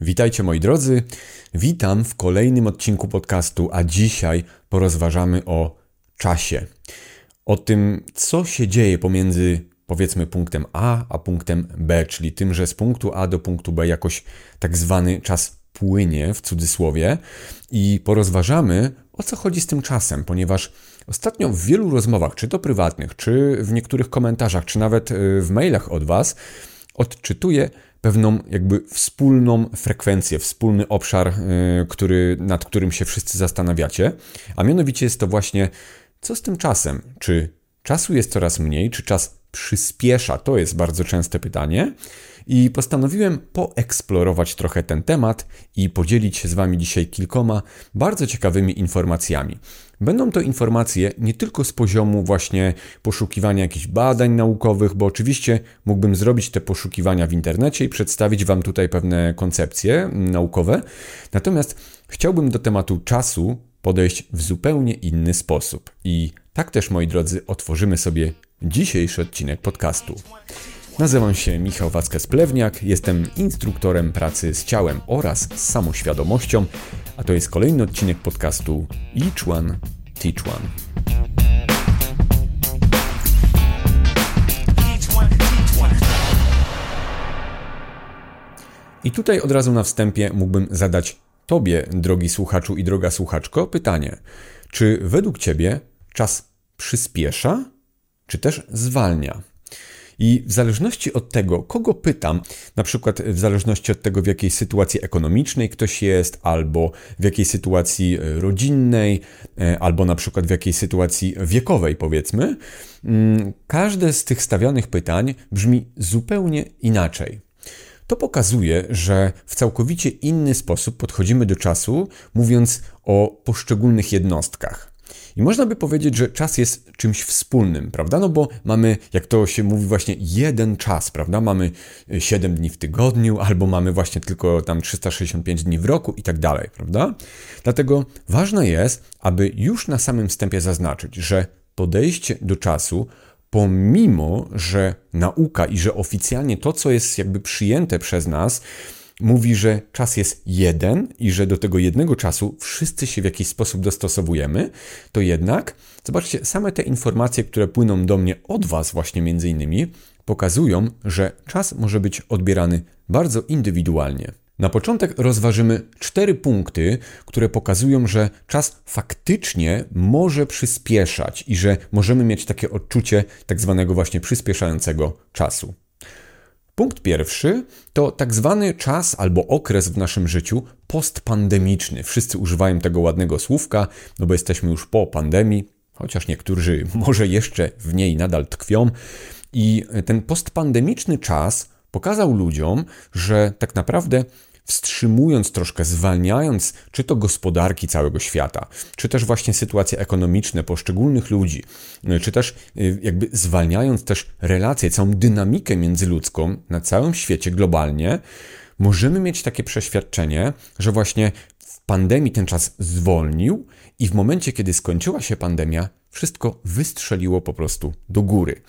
Witajcie moi drodzy, witam w kolejnym odcinku podcastu, a dzisiaj porozważamy o czasie. O tym, co się dzieje pomiędzy powiedzmy punktem A a punktem B, czyli tym, że z punktu A do punktu B jakoś tak zwany czas płynie w cudzysłowie i porozważamy o co chodzi z tym czasem, ponieważ ostatnio w wielu rozmowach, czy to prywatnych, czy w niektórych komentarzach, czy nawet y, w mailach od Was, odczytuję pewną jakby wspólną frekwencję, wspólny obszar, y, który, nad którym się wszyscy zastanawiacie, a mianowicie jest to właśnie co z tym czasem? Czy czasu jest coraz mniej, czy czas przyspiesza? To jest bardzo częste pytanie. I postanowiłem poeksplorować trochę ten temat i podzielić się z Wami dzisiaj kilkoma bardzo ciekawymi informacjami. Będą to informacje nie tylko z poziomu właśnie poszukiwania jakichś badań naukowych, bo oczywiście mógłbym zrobić te poszukiwania w internecie i przedstawić Wam tutaj pewne koncepcje naukowe, natomiast chciałbym do tematu czasu podejść w zupełnie inny sposób. I tak też, moi drodzy, otworzymy sobie dzisiejszy odcinek podcastu. Nazywam się Michał Wackas-Plewniak, jestem instruktorem pracy z ciałem oraz z samoświadomością, a to jest kolejny odcinek podcastu Each One Teach One. I tutaj od razu na wstępie mógłbym zadać Tobie, drogi słuchaczu i droga słuchaczko, pytanie: czy według Ciebie czas przyspiesza, czy też zwalnia? I w zależności od tego, kogo pytam, na przykład w zależności od tego, w jakiej sytuacji ekonomicznej ktoś jest, albo w jakiej sytuacji e, rodzinnej, e, albo na przykład w jakiej sytuacji wiekowej, powiedzmy, mm, każde z tych stawianych pytań brzmi zupełnie inaczej. To pokazuje, że w całkowicie inny sposób podchodzimy do czasu, mówiąc o poszczególnych jednostkach. I można by powiedzieć, że czas jest czymś wspólnym, prawda? No bo mamy, jak to się mówi, właśnie jeden czas, prawda? Mamy 7 dni w tygodniu, albo mamy właśnie tylko tam 365 dni w roku i tak dalej, prawda? Dlatego ważne jest, aby już na samym wstępie zaznaczyć, że podejście do czasu pomimo, że nauka i że oficjalnie to, co jest jakby przyjęte przez nas, mówi, że czas jest jeden i że do tego jednego czasu wszyscy się w jakiś sposób dostosowujemy, to jednak, zobaczcie, same te informacje, które płyną do mnie od Was właśnie między innymi, pokazują, że czas może być odbierany bardzo indywidualnie. Na początek rozważymy cztery punkty, które pokazują, że czas faktycznie może przyspieszać i że możemy mieć takie odczucie tak zwanego właśnie przyspieszającego czasu. Punkt pierwszy to tak zwany czas albo okres w naszym życiu postpandemiczny. Wszyscy używają tego ładnego słówka, no bo jesteśmy już po pandemii, chociaż niektórzy może jeszcze w niej nadal tkwią. I ten postpandemiczny czas pokazał ludziom, że tak naprawdę wstrzymując troszkę, zwalniając czy to gospodarki całego świata, czy też właśnie sytuacje ekonomiczne poszczególnych ludzi, czy też y, jakby zwalniając też relacje, całą dynamikę międzyludzką na całym świecie globalnie, możemy mieć takie przeświadczenie, że właśnie w pandemii ten czas zwolnił i w momencie, kiedy skończyła się pandemia, wszystko wystrzeliło po prostu do góry.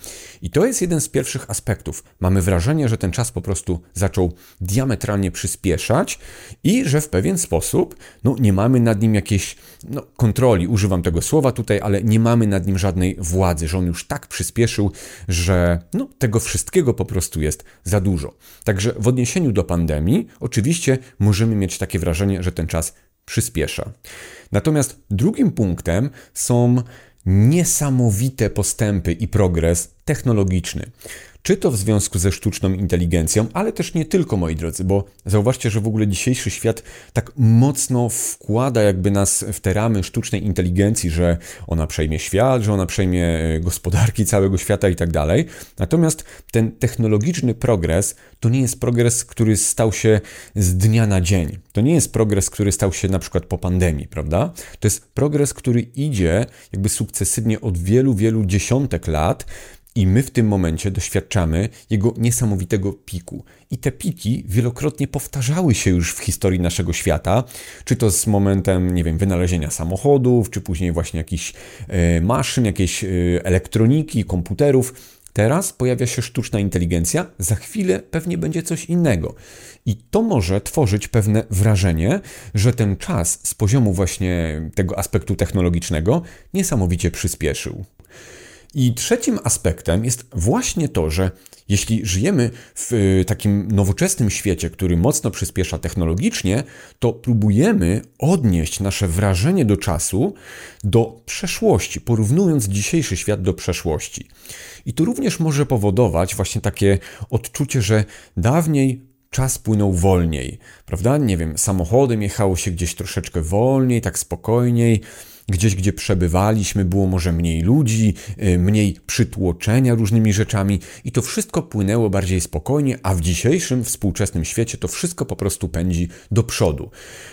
I to jest jeden z pierwszych aspektów. Mamy wrażenie, że ten czas po prostu zaczął diametralnie przyspieszać i że w pewien sposób no, nie mamy nad nim jakiejś no, kontroli, używam tego słowa tutaj, ale nie mamy nad nim żadnej władzy, że on już tak przyspieszył, że no, tego wszystkiego po prostu jest za dużo. Także w odniesieniu do pandemii, oczywiście możemy mieć takie wrażenie, że ten czas przyspiesza. Natomiast drugim punktem są niesamowite postępy i progres technologiczny. Czy to w związku ze sztuczną inteligencją, ale też nie tylko, moi drodzy, bo zauważcie, że w ogóle dzisiejszy świat tak mocno wkłada jakby nas w te ramy sztucznej inteligencji, że ona przejmie świat, że ona przejmie e, gospodarki całego świata i tak dalej. Natomiast ten technologiczny progres to nie jest progres, który stał się z dnia na dzień. To nie jest progres, który stał się na przykład po pandemii, prawda? To jest progres, który idzie jakby sukcesywnie od wielu, wielu dziesiątek lat i my w tym momencie doświadczamy jego niesamowitego piku. I te piki wielokrotnie powtarzały się już w historii naszego świata, czy to z momentem, nie wiem, wynalezienia samochodów, czy później właśnie jakichś e, maszyn, jakiejś e, elektroniki, komputerów Teraz pojawia się sztuczna inteligencja, za chwilę pewnie będzie coś innego. I to może tworzyć pewne wrażenie, że ten czas z poziomu właśnie tego aspektu technologicznego niesamowicie przyspieszył. I trzecim aspektem jest właśnie to, że jeśli żyjemy w y, takim nowoczesnym świecie, który mocno przyspiesza technologicznie, to próbujemy odnieść nasze wrażenie do czasu do przeszłości, porównując dzisiejszy świat do przeszłości. I to również może powodować właśnie takie odczucie, że dawniej czas płynął wolniej, prawda? Nie wiem, samochodem jechało się gdzieś troszeczkę wolniej, tak spokojniej Gdzieś, gdzie przebywaliśmy, było może mniej ludzi, y, mniej przytłoczenia różnymi rzeczami i to wszystko płynęło bardziej spokojnie, a w dzisiejszym, współczesnym świecie to wszystko po prostu pędzi do przodu.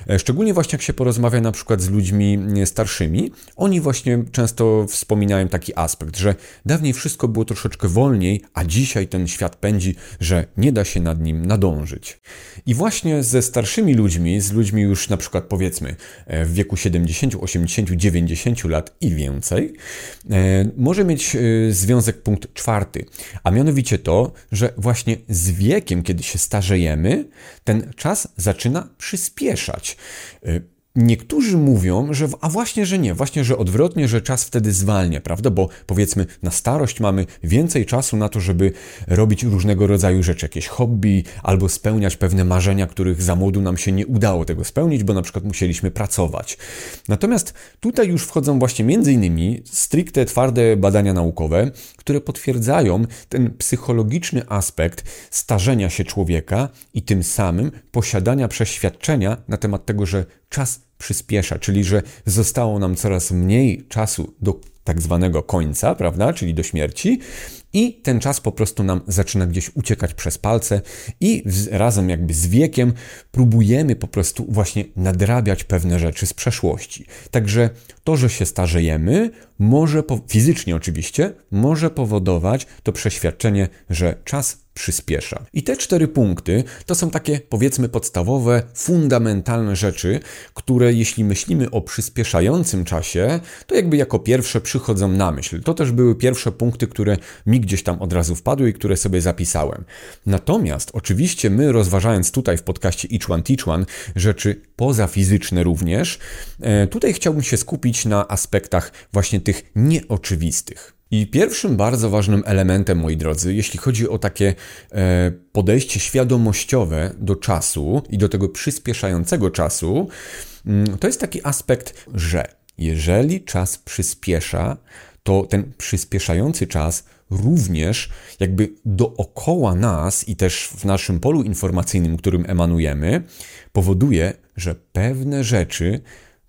E, szczególnie właśnie jak się porozmawia na przykład z ludźmi y, starszymi, oni właśnie często wspominają taki aspekt, że dawniej wszystko było troszeczkę wolniej, a dzisiaj ten świat pędzi, że nie da się nad nim nadążyć. I właśnie ze starszymi ludźmi, z ludźmi już na przykład powiedzmy e, w wieku 70, 80, 90 lat i więcej, e, może mieć e, związek punkt czwarty, a mianowicie to, że właśnie z wiekiem, kiedy się starzejemy, ten czas zaczyna przyspieszać. Niektórzy mówią, że a właśnie, że nie, właśnie, że odwrotnie, że czas wtedy zwalnia, prawda? Bo powiedzmy, na starość mamy więcej czasu na to, żeby robić różnego rodzaju rzeczy, jakieś hobby albo spełniać pewne marzenia, których za młodu nam się nie udało tego spełnić, bo na przykład musieliśmy pracować. Natomiast tutaj już wchodzą właśnie między innymi stricte twarde badania naukowe, które potwierdzają ten psychologiczny aspekt starzenia się człowieka i tym samym posiadania przeświadczenia na temat tego, że czas przyspiesza, czyli że zostało nam coraz mniej czasu do tak zwanego końca, prawda, czyli do śmierci, i ten czas po prostu nam zaczyna gdzieś uciekać przez palce, i razem jakby z wiekiem próbujemy po prostu właśnie nadrabiać pewne rzeczy z przeszłości. Także to, że się starzejemy, może fizycznie oczywiście, może powodować to przeświadczenie, że czas przyspiesza. I te cztery punkty to są takie, powiedzmy, podstawowe, fundamentalne rzeczy, które jeśli myślimy o przyspieszającym czasie, to jakby jako pierwsze przychodzą na myśl. To też były pierwsze punkty, które mi gdzieś tam od razu wpadły i które sobie zapisałem. Natomiast oczywiście my rozważając tutaj w podcaście Each One Teach One rzeczy pozafizyczne również, e, tutaj chciałbym się skupić na aspektach właśnie tych nieoczywistych. I pierwszym bardzo ważnym elementem, moi drodzy, jeśli chodzi o takie e, podejście świadomościowe do czasu i do tego przyspieszającego czasu, mm, to jest taki aspekt, że jeżeli czas przyspiesza, to ten przyspieszający czas również jakby dookoła nas i też w naszym polu informacyjnym, którym emanujemy, powoduje, że pewne rzeczy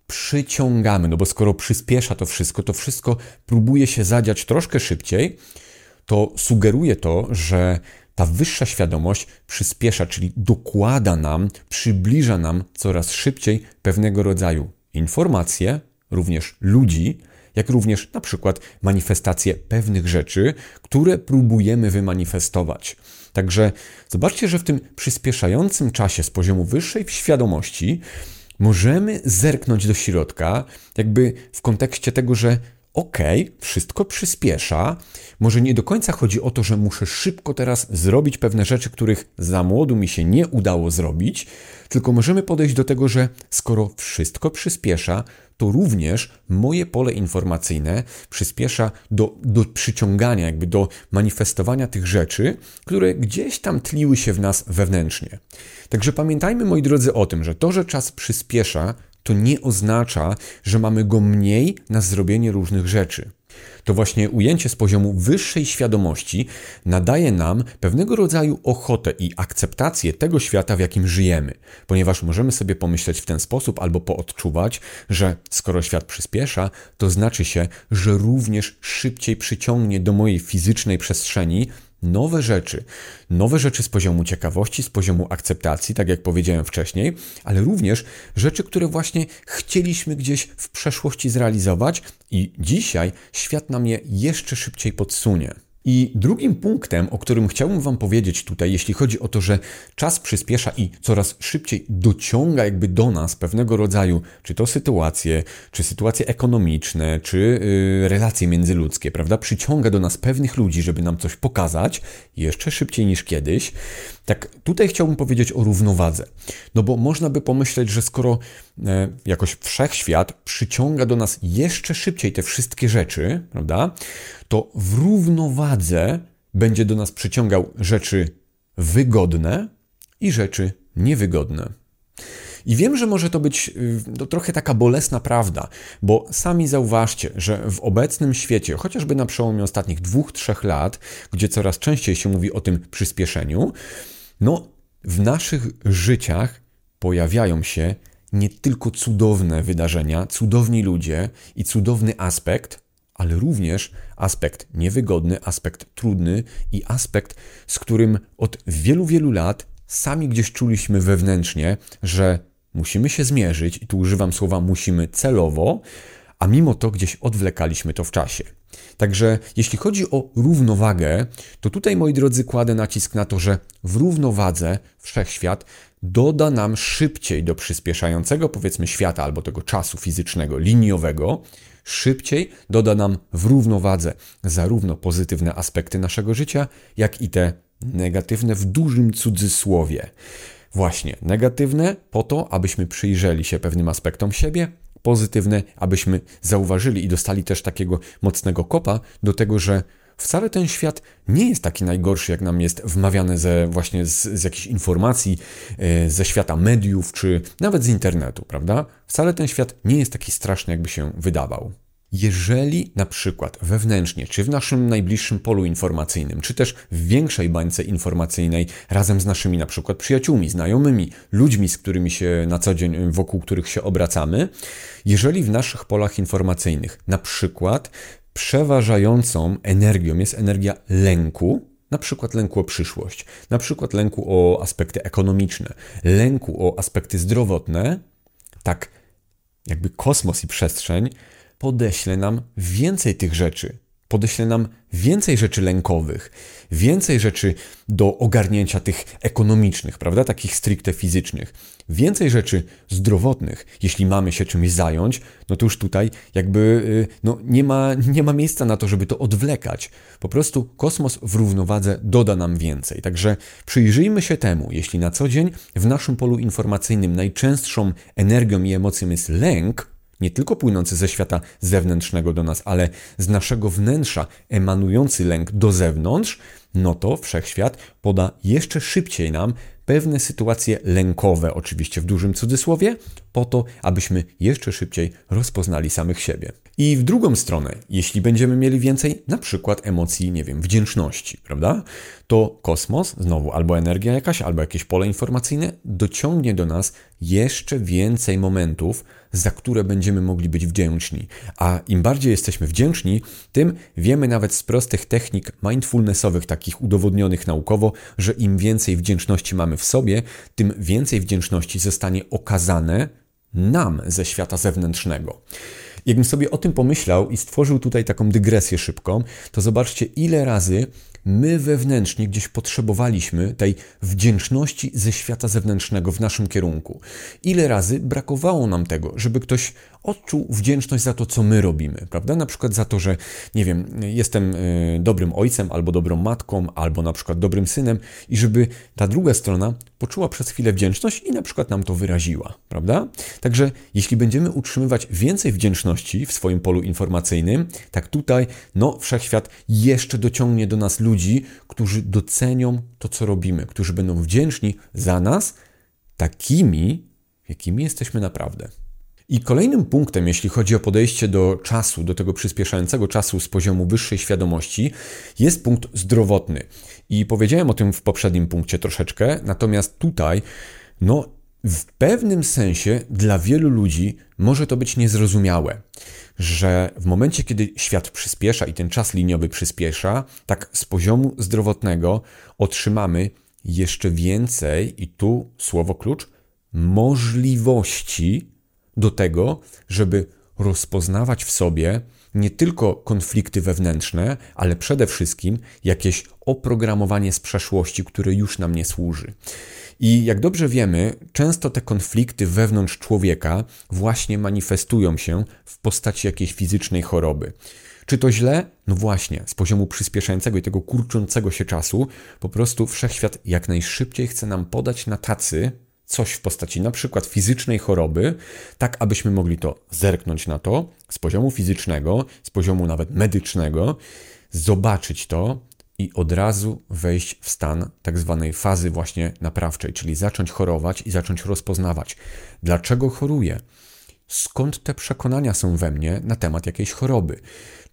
przyciągamy, no bo skoro przyspiesza to wszystko, to wszystko próbuje się zadziać troszkę szybciej, to sugeruje to, że ta wyższa świadomość przyspiesza, czyli dokłada nam, przybliża nam coraz szybciej pewnego rodzaju informacje, również ludzi, jak również na przykład manifestacje pewnych rzeczy, które próbujemy wymanifestować. Także zobaczcie, że w tym przyspieszającym czasie z poziomu wyższej świadomości możemy zerknąć do środka, jakby w kontekście tego, że okej, okay, wszystko przyspiesza. Może nie do końca chodzi o to, że muszę szybko teraz zrobić pewne rzeczy, których za młodu mi się nie udało zrobić, tylko możemy podejść do tego, że skoro wszystko przyspiesza, to również moje pole informacyjne przyspiesza do, do przyciągania, jakby do manifestowania tych rzeczy, które gdzieś tam tliły się w nas wewnętrznie. Także pamiętajmy, moi drodzy, o tym, że to, że czas przyspiesza, to nie oznacza, że mamy go mniej na zrobienie różnych rzeczy. To właśnie ujęcie z poziomu wyższej świadomości nadaje nam pewnego rodzaju ochotę i akceptację tego świata, w jakim żyjemy, ponieważ możemy sobie pomyśleć w ten sposób albo poodczuwać, że skoro świat przyspiesza, to znaczy się, że również szybciej przyciągnie do mojej fizycznej przestrzeni nowe rzeczy. Nowe rzeczy z poziomu ciekawości, z poziomu akceptacji, tak jak powiedziałem wcześniej, ale również rzeczy, które właśnie chcieliśmy gdzieś w przeszłości zrealizować i dzisiaj świat nam je jeszcze szybciej podsunie. I drugim punktem, o którym chciałbym Wam powiedzieć tutaj, jeśli chodzi o to, że czas przyspiesza i coraz szybciej dociąga jakby do nas pewnego rodzaju, czy to sytuacje, czy sytuacje ekonomiczne, czy yy, relacje międzyludzkie, prawda? Przyciąga do nas pewnych ludzi, żeby nam coś pokazać jeszcze szybciej niż kiedyś. Tak, tutaj chciałbym powiedzieć o równowadze. No bo można by pomyśleć, że skoro e, jakoś wszechświat przyciąga do nas jeszcze szybciej te wszystkie rzeczy, prawda? To w równowadze będzie do nas przyciągał rzeczy wygodne i rzeczy niewygodne. I wiem, że może to być no, trochę taka bolesna prawda, bo sami zauważcie, że w obecnym świecie, chociażby na przełomie ostatnich dwóch, trzech lat, gdzie coraz częściej się mówi o tym przyspieszeniu, no, w naszych życiach pojawiają się nie tylko cudowne wydarzenia, cudowni ludzie i cudowny aspekt, ale również aspekt niewygodny, aspekt trudny i aspekt, z którym od wielu, wielu lat sami gdzieś czuliśmy wewnętrznie, że musimy się zmierzyć, i tu używam słowa musimy celowo, a mimo to gdzieś odwlekaliśmy to w czasie. Także jeśli chodzi o równowagę, to tutaj, moi drodzy, kładę nacisk na to, że w równowadze wszechświat doda nam szybciej do przyspieszającego, powiedzmy, świata albo tego czasu fizycznego, liniowego, szybciej doda nam w równowadze zarówno pozytywne aspekty naszego życia, jak i te negatywne w dużym cudzysłowie. Właśnie, negatywne po to, abyśmy przyjrzeli się pewnym aspektom siebie, pozytywne, abyśmy zauważyli i dostali też takiego mocnego kopa do tego, że wcale ten świat nie jest taki najgorszy, jak nam jest wmawiane ze, właśnie z, z jakichś informacji, e, ze świata mediów, czy nawet z internetu, prawda? Wcale ten świat nie jest taki straszny, jakby się wydawał. Jeżeli na przykład wewnętrznie, czy w naszym najbliższym polu informacyjnym, czy też w większej bańce informacyjnej, razem z naszymi na przykład przyjaciółmi, znajomymi, ludźmi, z którymi się na co dzień, wokół których się obracamy, jeżeli w naszych polach informacyjnych na przykład przeważającą energią jest energia lęku, na przykład lęku o przyszłość, na przykład lęku o aspekty ekonomiczne, lęku o aspekty zdrowotne, tak jakby kosmos i przestrzeń podeśle nam więcej tych rzeczy. Podeśle nam więcej rzeczy lękowych, więcej rzeczy do ogarnięcia tych ekonomicznych, prawda, takich stricte fizycznych, więcej rzeczy zdrowotnych. Jeśli mamy się czymś zająć, no to już tutaj jakby y, no, nie, ma, nie ma miejsca na to, żeby to odwlekać. Po prostu kosmos w równowadze doda nam więcej. Także przyjrzyjmy się temu, jeśli na co dzień w naszym polu informacyjnym najczęstszą energią i emocją jest lęk, nie tylko płynący ze świata zewnętrznego do nas, ale z naszego wnętrza emanujący lęk do zewnątrz, no to wszechświat poda jeszcze szybciej nam pewne sytuacje lękowe, oczywiście w dużym cudzysłowie, po to, abyśmy jeszcze szybciej rozpoznali samych siebie. I w drugą stronę, jeśli będziemy mieli więcej na przykład emocji, nie wiem, wdzięczności, prawda? To kosmos, znowu albo energia jakaś, albo jakieś pole informacyjne dociągnie do nas jeszcze więcej momentów, za które będziemy mogli być wdzięczni. A im bardziej jesteśmy wdzięczni, tym wiemy nawet z prostych technik mindfulnessowych, takich udowodnionych naukowo, że im więcej wdzięczności mamy w sobie, tym więcej wdzięczności zostanie okazane nam ze świata zewnętrznego. Jakbym sobie o tym pomyślał i stworzył tutaj taką dygresję szybką, to zobaczcie, ile razy my wewnętrznie gdzieś potrzebowaliśmy tej wdzięczności ze świata zewnętrznego w naszym kierunku. Ile razy brakowało nam tego, żeby ktoś odczuł wdzięczność za to, co my robimy, prawda? Na przykład za to, że, nie wiem, jestem y, dobrym ojcem, albo dobrą matką, albo na przykład dobrym synem i żeby ta druga strona poczuła przez chwilę wdzięczność i na przykład nam to wyraziła, prawda? Także jeśli będziemy utrzymywać więcej wdzięczności w swoim polu informacyjnym, tak tutaj, no, wszechświat jeszcze dociągnie do nas ludzi, którzy docenią to, co robimy, którzy będą wdzięczni za nas takimi, jakimi jesteśmy naprawdę. I kolejnym punktem, jeśli chodzi o podejście do czasu, do tego przyspieszającego czasu z poziomu wyższej świadomości, jest punkt zdrowotny. I powiedziałem o tym w poprzednim punkcie troszeczkę, natomiast tutaj, no, w pewnym sensie dla wielu ludzi może to być niezrozumiałe, że w momencie, kiedy świat przyspiesza i ten czas liniowy przyspiesza, tak z poziomu zdrowotnego otrzymamy jeszcze więcej, i tu słowo klucz, możliwości do tego, żeby rozpoznawać w sobie nie tylko konflikty wewnętrzne, ale przede wszystkim jakieś oprogramowanie z przeszłości, które już nam nie służy. I jak dobrze wiemy, często te konflikty wewnątrz człowieka właśnie manifestują się w postaci jakiejś fizycznej choroby. Czy to źle? No właśnie, z poziomu przyspieszającego i tego kurczącego się czasu, po prostu wszechświat jak najszybciej chce nam podać na tacy coś w postaci na przykład fizycznej choroby, tak abyśmy mogli to zerknąć na to z poziomu fizycznego, z poziomu nawet medycznego, zobaczyć to i od razu wejść w stan tak zwanej fazy właśnie naprawczej, czyli zacząć chorować i zacząć rozpoznawać, dlaczego choruję, skąd te przekonania są we mnie na temat jakiejś choroby.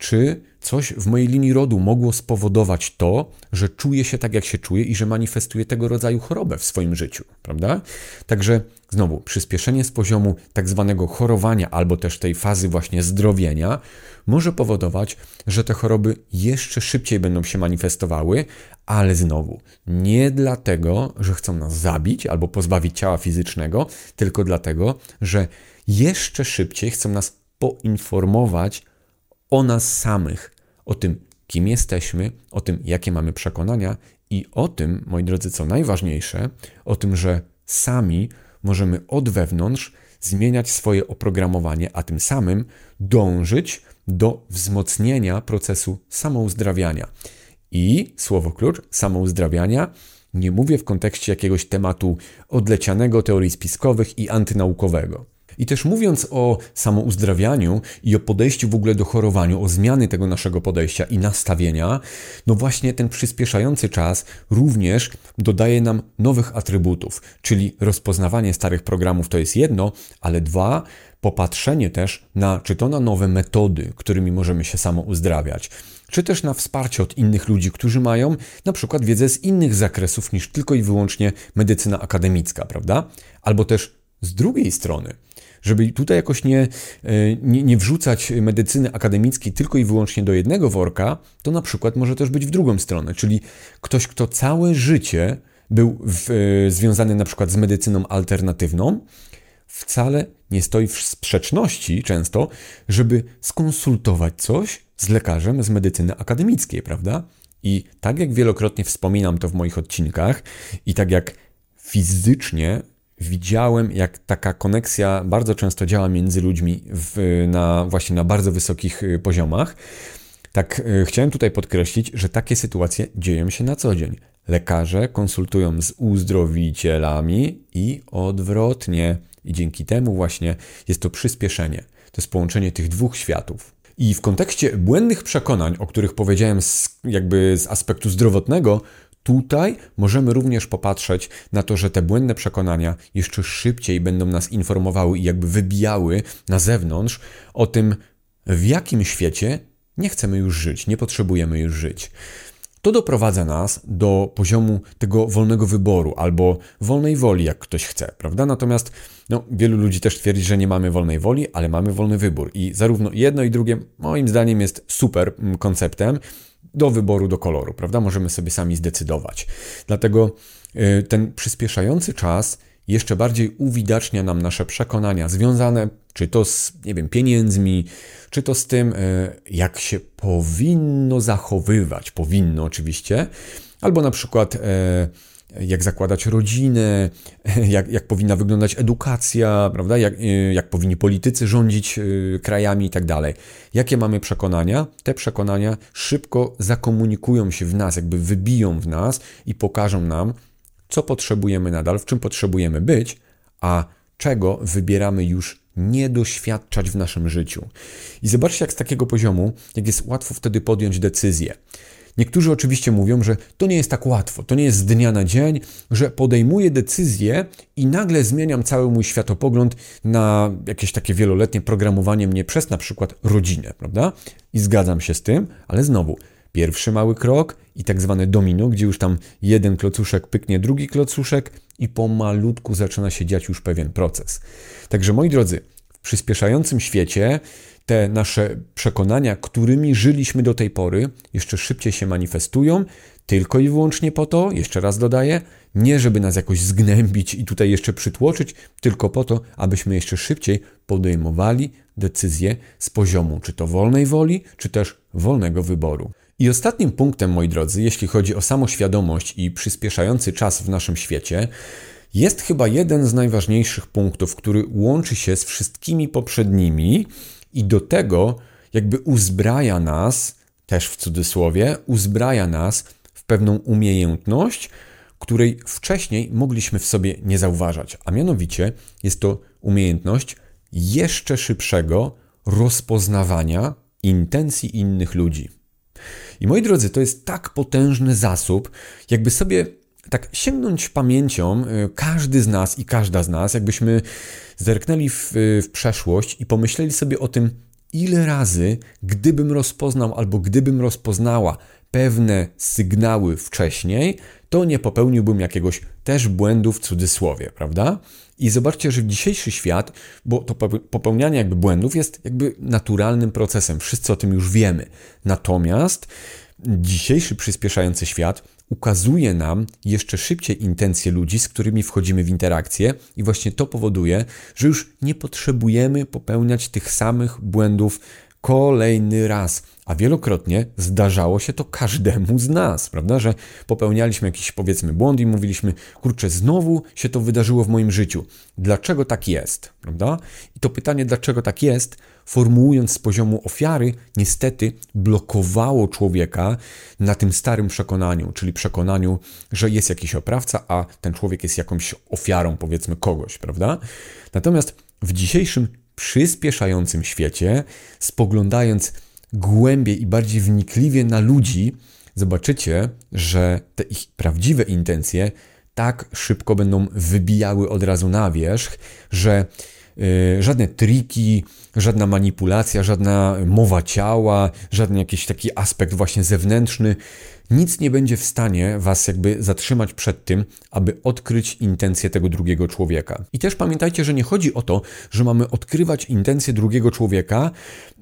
Czy coś w mojej linii rodu mogło spowodować to, że czuję się tak, jak się czuję i że manifestuję tego rodzaju chorobę w swoim życiu, prawda? Także znowu, przyspieszenie z poziomu tak zwanego chorowania albo też tej fazy właśnie zdrowienia może powodować, że te choroby jeszcze szybciej będą się manifestowały, ale znowu, nie dlatego, że chcą nas zabić albo pozbawić ciała fizycznego, tylko dlatego, że jeszcze szybciej chcą nas poinformować o nas samych, o tym, kim jesteśmy, o tym, jakie mamy przekonania i o tym, moi drodzy, co najważniejsze, o tym, że sami możemy od wewnątrz zmieniać swoje oprogramowanie, a tym samym dążyć do wzmocnienia procesu samouzdrawiania. I słowo klucz samouzdrawiania nie mówię w kontekście jakiegoś tematu odlecianego, teorii spiskowych i antynaukowego. I też mówiąc o samouzdrawianiu i o podejściu w ogóle do chorowaniu, o zmiany tego naszego podejścia i nastawienia, no właśnie ten przyspieszający czas również dodaje nam nowych atrybutów, czyli rozpoznawanie starych programów to jest jedno, ale dwa, popatrzenie też na czy to na nowe metody, którymi możemy się samouzdrawiać, czy też na wsparcie od innych ludzi, którzy mają na przykład wiedzę z innych zakresów niż tylko i wyłącznie medycyna akademicka, prawda? Albo też z drugiej strony, żeby tutaj jakoś nie, e, nie, nie wrzucać medycyny akademickiej tylko i wyłącznie do jednego worka, to na przykład może też być w drugą stronę, czyli ktoś, kto całe życie był w, e, związany na przykład z medycyną alternatywną, wcale nie stoi w sprzeczności często, żeby skonsultować coś z lekarzem z medycyny akademickiej, prawda? I tak jak wielokrotnie wspominam to w moich odcinkach, i tak jak fizycznie widziałem, jak taka koneksja bardzo często działa między ludźmi w, na, właśnie na bardzo wysokich y, poziomach. Tak, y, chciałem tutaj podkreślić, że takie sytuacje dzieją się na co dzień. Lekarze konsultują z uzdrowicielami i odwrotnie. I dzięki temu właśnie jest to przyspieszenie. To jest połączenie tych dwóch światów. I w kontekście błędnych przekonań, o których powiedziałem z, jakby z aspektu zdrowotnego, Tutaj możemy również popatrzeć na to, że te błędne przekonania jeszcze szybciej będą nas informowały i jakby wybijały na zewnątrz o tym, w jakim świecie nie chcemy już żyć, nie potrzebujemy już żyć. To doprowadza nas do poziomu tego wolnego wyboru albo wolnej woli, jak ktoś chce, prawda? Natomiast no, wielu ludzi też twierdzi, że nie mamy wolnej woli, ale mamy wolny wybór. I zarówno jedno i drugie, moim zdaniem, jest super mm, konceptem do wyboru, do koloru, prawda? Możemy sobie sami zdecydować. Dlatego y, ten przyspieszający czas jeszcze bardziej uwidacznia nam nasze przekonania związane czy to z, nie wiem, pieniędzmi, czy to z tym, y, jak się powinno zachowywać, powinno oczywiście, albo na przykład y, jak zakładać rodzinę, jak, jak powinna wyglądać edukacja, prawda? Jak, y, jak powinni politycy rządzić y, krajami i tak dalej. Jakie mamy przekonania? Te przekonania szybko zakomunikują się w nas, jakby wybiją w nas i pokażą nam, co potrzebujemy nadal, w czym potrzebujemy być, a czego wybieramy już nie doświadczać w naszym życiu. I zobaczcie, jak z takiego poziomu, jak jest łatwo wtedy podjąć decyzję. Niektórzy oczywiście mówią, że to nie jest tak łatwo, to nie jest z dnia na dzień, że podejmuję decyzję i nagle zmieniam cały mój światopogląd na jakieś takie wieloletnie programowanie mnie przez na przykład rodzinę, prawda? I zgadzam się z tym, ale znowu, pierwszy mały krok i tak zwane domino, gdzie już tam jeden klocuszek pyknie drugi klocuszek i pomalutku zaczyna się dziać już pewien proces. Także moi drodzy, w przyspieszającym świecie te nasze przekonania, którymi żyliśmy do tej pory, jeszcze szybciej się manifestują, tylko i wyłącznie po to, jeszcze raz dodaję, nie żeby nas jakoś zgnębić i tutaj jeszcze przytłoczyć, tylko po to, abyśmy jeszcze szybciej podejmowali decyzje z poziomu czy to wolnej woli, czy też wolnego wyboru. I ostatnim punktem, moi drodzy, jeśli chodzi o samoświadomość i przyspieszający czas w naszym świecie, jest chyba jeden z najważniejszych punktów, który łączy się z wszystkimi poprzednimi i do tego jakby uzbraja nas, też w cudzysłowie, uzbraja nas w pewną umiejętność, której wcześniej mogliśmy w sobie nie zauważać. A mianowicie jest to umiejętność jeszcze szybszego rozpoznawania intencji innych ludzi. I moi drodzy, to jest tak potężny zasób, jakby sobie tak sięgnąć pamięcią, y, każdy z nas i każda z nas, jakbyśmy zerknęli w, y, w przeszłość i pomyśleli sobie o tym, ile razy, gdybym rozpoznał albo gdybym rozpoznała pewne sygnały wcześniej, to nie popełniłbym jakiegoś też błędu w cudzysłowie, prawda? I zobaczcie, że dzisiejszy świat, bo to popełnianie jakby błędów jest jakby naturalnym procesem, wszyscy o tym już wiemy. Natomiast dzisiejszy przyspieszający świat ukazuje nam jeszcze szybciej intencje ludzi, z którymi wchodzimy w interakcję, i właśnie to powoduje, że już nie potrzebujemy popełniać tych samych błędów kolejny raz. A wielokrotnie zdarzało się to każdemu z nas, prawda? Że popełnialiśmy jakiś powiedzmy błąd i mówiliśmy, kurczę, znowu się to wydarzyło w moim życiu. Dlaczego tak jest, prawda? I to pytanie, dlaczego tak jest, formułując z poziomu ofiary, niestety blokowało człowieka na tym starym przekonaniu, czyli przekonaniu, że jest jakiś oprawca, a ten człowiek jest jakąś ofiarą, powiedzmy, kogoś, prawda? Natomiast w dzisiejszym przyspieszającym świecie, spoglądając głębiej i bardziej wnikliwie na ludzi, zobaczycie, że te ich prawdziwe intencje tak szybko będą wybijały od razu na wierzch, że yy, żadne triki, żadna manipulacja, żadna mowa ciała, żaden jakiś taki aspekt właśnie zewnętrzny nic nie będzie w stanie was jakby zatrzymać przed tym, aby odkryć intencje tego drugiego człowieka. I też pamiętajcie, że nie chodzi o to, że mamy odkrywać intencje drugiego człowieka,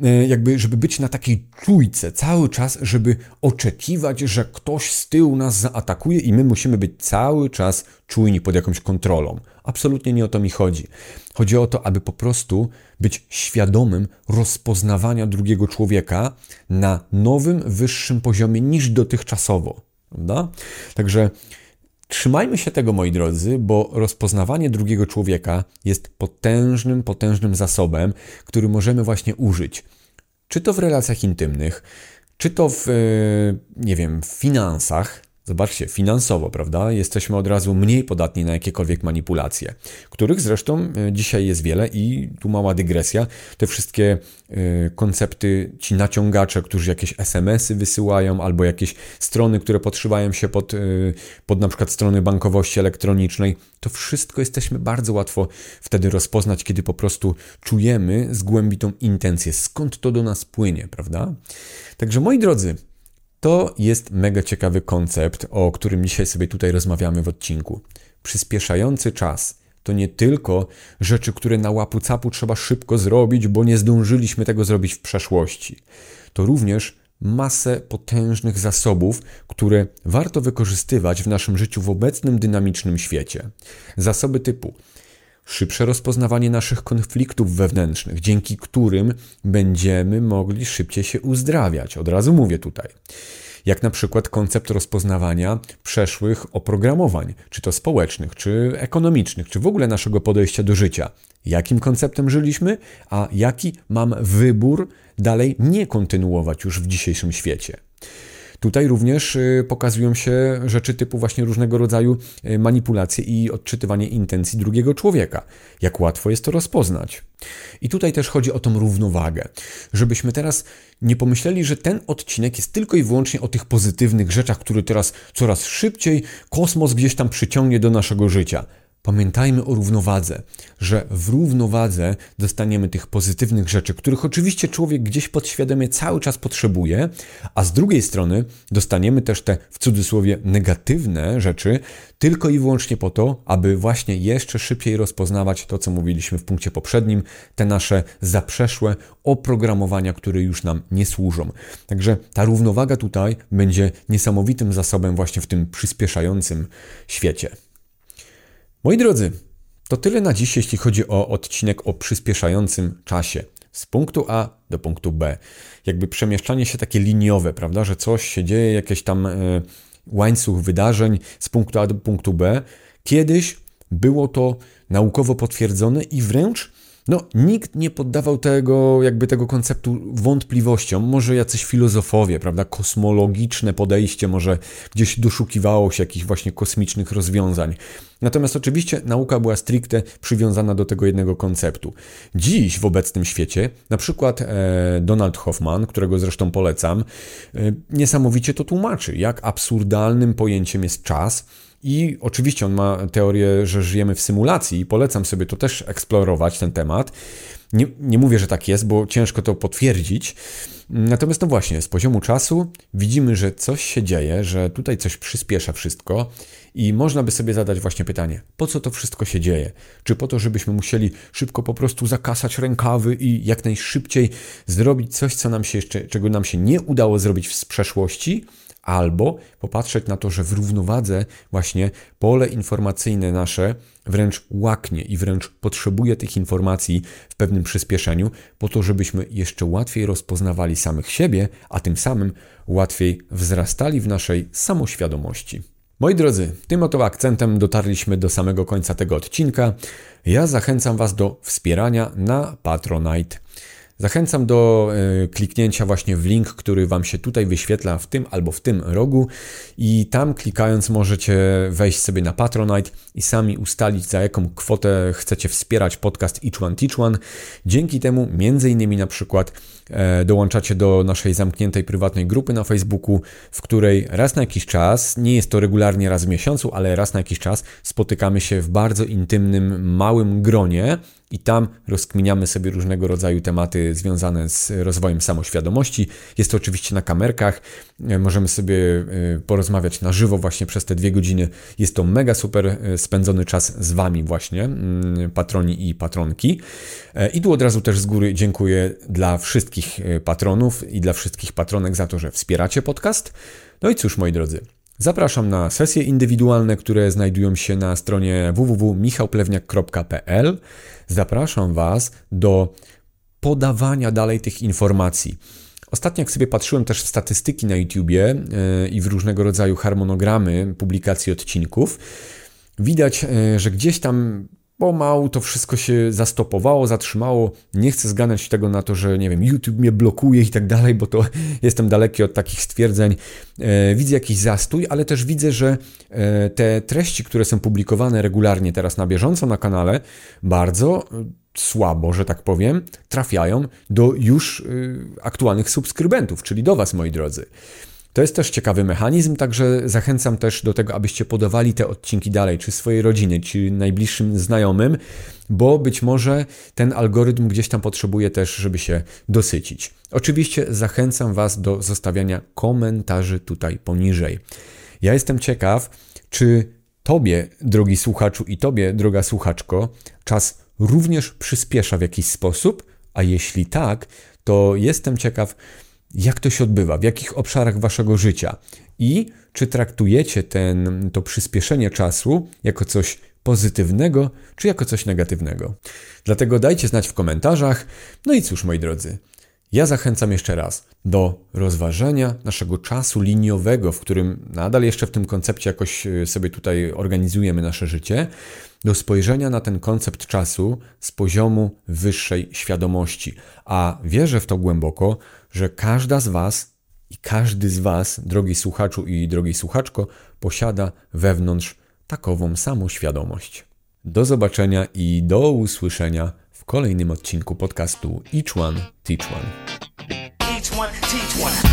e, jakby żeby być na takiej czujce cały czas, żeby oczekiwać, że ktoś z tyłu nas zaatakuje i my musimy być cały czas czujni pod jakąś kontrolą. Absolutnie nie o to mi chodzi. Chodzi o to, aby po prostu być świadomym rozpoznawania drugiego człowieka na nowym, wyższym poziomie niż dotychczasowo. Prawda? Także trzymajmy się tego, moi drodzy, bo rozpoznawanie drugiego człowieka jest potężnym, potężnym zasobem, który możemy właśnie użyć. Czy to w relacjach intymnych, czy to w, e, nie wiem, w finansach, Zobaczcie, finansowo, prawda? Jesteśmy od razu mniej podatni na jakiekolwiek manipulacje, których zresztą e, dzisiaj jest wiele i tu mała dygresja. Te wszystkie e, koncepty, ci naciągacze, którzy jakieś SMS-y wysyłają albo jakieś strony, które podszywają się pod, e, pod na przykład strony bankowości elektronicznej, to wszystko jesteśmy bardzo łatwo wtedy rozpoznać, kiedy po prostu czujemy z głębi tą intencję, skąd to do nas płynie, prawda? Także moi drodzy, to jest mega ciekawy koncept, o którym dzisiaj sobie tutaj rozmawiamy w odcinku. Przyspieszający czas to nie tylko rzeczy, które na łapu capu trzeba szybko zrobić, bo nie zdążyliśmy tego zrobić w przeszłości. To również masę potężnych zasobów, które warto wykorzystywać w naszym życiu w obecnym dynamicznym świecie. Zasoby typu szybsze rozpoznawanie naszych konfliktów wewnętrznych, dzięki którym będziemy mogli szybciej się uzdrawiać. Od razu mówię tutaj. Jak na przykład koncept rozpoznawania przeszłych oprogramowań, czy to społecznych, czy ekonomicznych, czy w ogóle naszego podejścia do życia. Jakim konceptem żyliśmy, a jaki mam wybór dalej nie kontynuować już w dzisiejszym świecie. Tutaj również y, pokazują się rzeczy typu właśnie różnego rodzaju y, manipulacje i odczytywanie intencji drugiego człowieka. Jak łatwo jest to rozpoznać. I tutaj też chodzi o tą równowagę, żebyśmy teraz nie pomyśleli, że ten odcinek jest tylko i wyłącznie o tych pozytywnych rzeczach, które teraz coraz szybciej kosmos gdzieś tam przyciągnie do naszego życia. Pamiętajmy o równowadze, że w równowadze dostaniemy tych pozytywnych rzeczy, których oczywiście człowiek gdzieś podświadomie cały czas potrzebuje, a z drugiej strony dostaniemy też te w cudzysłowie negatywne rzeczy tylko i wyłącznie po to, aby właśnie jeszcze szybciej rozpoznawać to, co mówiliśmy w punkcie poprzednim, te nasze zaprzeszłe oprogramowania, które już nam nie służą. Także ta równowaga tutaj będzie niesamowitym zasobem właśnie w tym przyspieszającym świecie. Moi drodzy, to tyle na dziś, jeśli chodzi o odcinek o przyspieszającym czasie. Z punktu A do punktu B. Jakby przemieszczanie się takie liniowe, prawda, że coś się dzieje, jakieś tam e, łańcuch wydarzeń z punktu A do punktu B. Kiedyś było to naukowo potwierdzone i wręcz no, nikt nie poddawał tego, jakby tego konceptu wątpliwościom. Może jacyś filozofowie, prawda, kosmologiczne podejście, może gdzieś doszukiwało się jakichś właśnie kosmicznych rozwiązań. Natomiast oczywiście nauka była stricte przywiązana do tego jednego konceptu. Dziś w obecnym świecie, na przykład e, Donald Hoffman, którego zresztą polecam, e, niesamowicie to tłumaczy, jak absurdalnym pojęciem jest czas i oczywiście on ma teorię, że żyjemy w symulacji i polecam sobie to też eksplorować, ten temat. Nie, nie mówię, że tak jest, bo ciężko to potwierdzić. Natomiast no właśnie, z poziomu czasu widzimy, że coś się dzieje, że tutaj coś przyspiesza wszystko i można by sobie zadać właśnie pytanie, po co to wszystko się dzieje? Czy po to, żebyśmy musieli szybko po prostu zakasać rękawy i jak najszybciej zrobić coś, co nam się jeszcze, czego nam się nie udało zrobić w przeszłości? albo popatrzeć na to, że w równowadze właśnie pole informacyjne nasze wręcz łaknie i wręcz potrzebuje tych informacji w pewnym przyspieszeniu, po to, żebyśmy jeszcze łatwiej rozpoznawali samych siebie, a tym samym łatwiej wzrastali w naszej samoświadomości. Moi drodzy, tym oto akcentem dotarliśmy do samego końca tego odcinka. Ja zachęcam Was do wspierania na Patronite. Zachęcam do e, kliknięcia właśnie w link, który Wam się tutaj wyświetla w tym albo w tym rogu i tam klikając możecie wejść sobie na Patronite i sami ustalić za jaką kwotę chcecie wspierać podcast Each One Teach One. Dzięki temu między innymi na przykład e, dołączacie do naszej zamkniętej prywatnej grupy na Facebooku, w której raz na jakiś czas, nie jest to regularnie raz w miesiącu, ale raz na jakiś czas spotykamy się w bardzo intymnym, małym gronie i tam rozkminiamy sobie różnego rodzaju tematy związane z rozwojem samoświadomości. Jest to oczywiście na kamerkach, e, możemy sobie e, porozmawiać na żywo właśnie przez te dwie godziny. Jest to mega super e, spędzony czas z Wami właśnie, mm, patroni i patronki. I tu od razu też z góry dziękuję dla wszystkich patronów i dla wszystkich patronek za to, że wspieracie podcast. No i cóż, moi drodzy, Zapraszam na sesje indywidualne, które znajdują się na stronie www.michałplewniak.pl. Zapraszam Was do podawania dalej tych informacji. Ostatnio, jak sobie patrzyłem też w statystyki na YouTubie yy, i w różnego rodzaju harmonogramy publikacji odcinków, widać, yy, że gdzieś tam pomału to wszystko się zastopowało, zatrzymało. Nie chcę zganiać tego na to, że nie wiem, YouTube mnie blokuje i tak dalej, bo to jestem daleki od takich stwierdzeń. E, widzę jakiś zastój, ale też widzę, że e, te treści, które są publikowane regularnie teraz na bieżąco na kanale, bardzo e, słabo, że tak powiem, trafiają do już aktualnych subskrybentów, czyli do Was, moi drodzy. To jest też ciekawy mechanizm, także zachęcam też do tego, abyście podawali te odcinki dalej, czy swojej rodzinie, czy najbliższym znajomym, bo być może ten algorytm gdzieś tam potrzebuje też, żeby się dosycić. Oczywiście zachęcam Was do zostawiania komentarzy tutaj poniżej. Ja jestem ciekaw, czy Tobie, drogi słuchaczu, i Tobie, droga słuchaczko, czas również przyspiesza w jakiś sposób, a jeśli tak, to jestem ciekaw, jak to się odbywa, w jakich obszarach waszego życia i czy traktujecie ten, to przyspieszenie czasu jako coś pozytywnego, czy jako coś negatywnego. Dlatego dajcie znać w komentarzach. No i cóż, moi drodzy, ja zachęcam jeszcze raz do rozważenia naszego czasu liniowego, w którym nadal jeszcze w tym koncepcie jakoś e, sobie tutaj organizujemy nasze życie, do spojrzenia na ten koncept czasu z poziomu wyższej świadomości. A wierzę w to głęboko, że każda z Was i każdy z Was, drogi słuchaczu i drogi słuchaczko, posiada wewnątrz takową samą świadomość. Do zobaczenia i do usłyszenia w kolejnym odcinku podcastu Each One Teach One. Each one, teach one.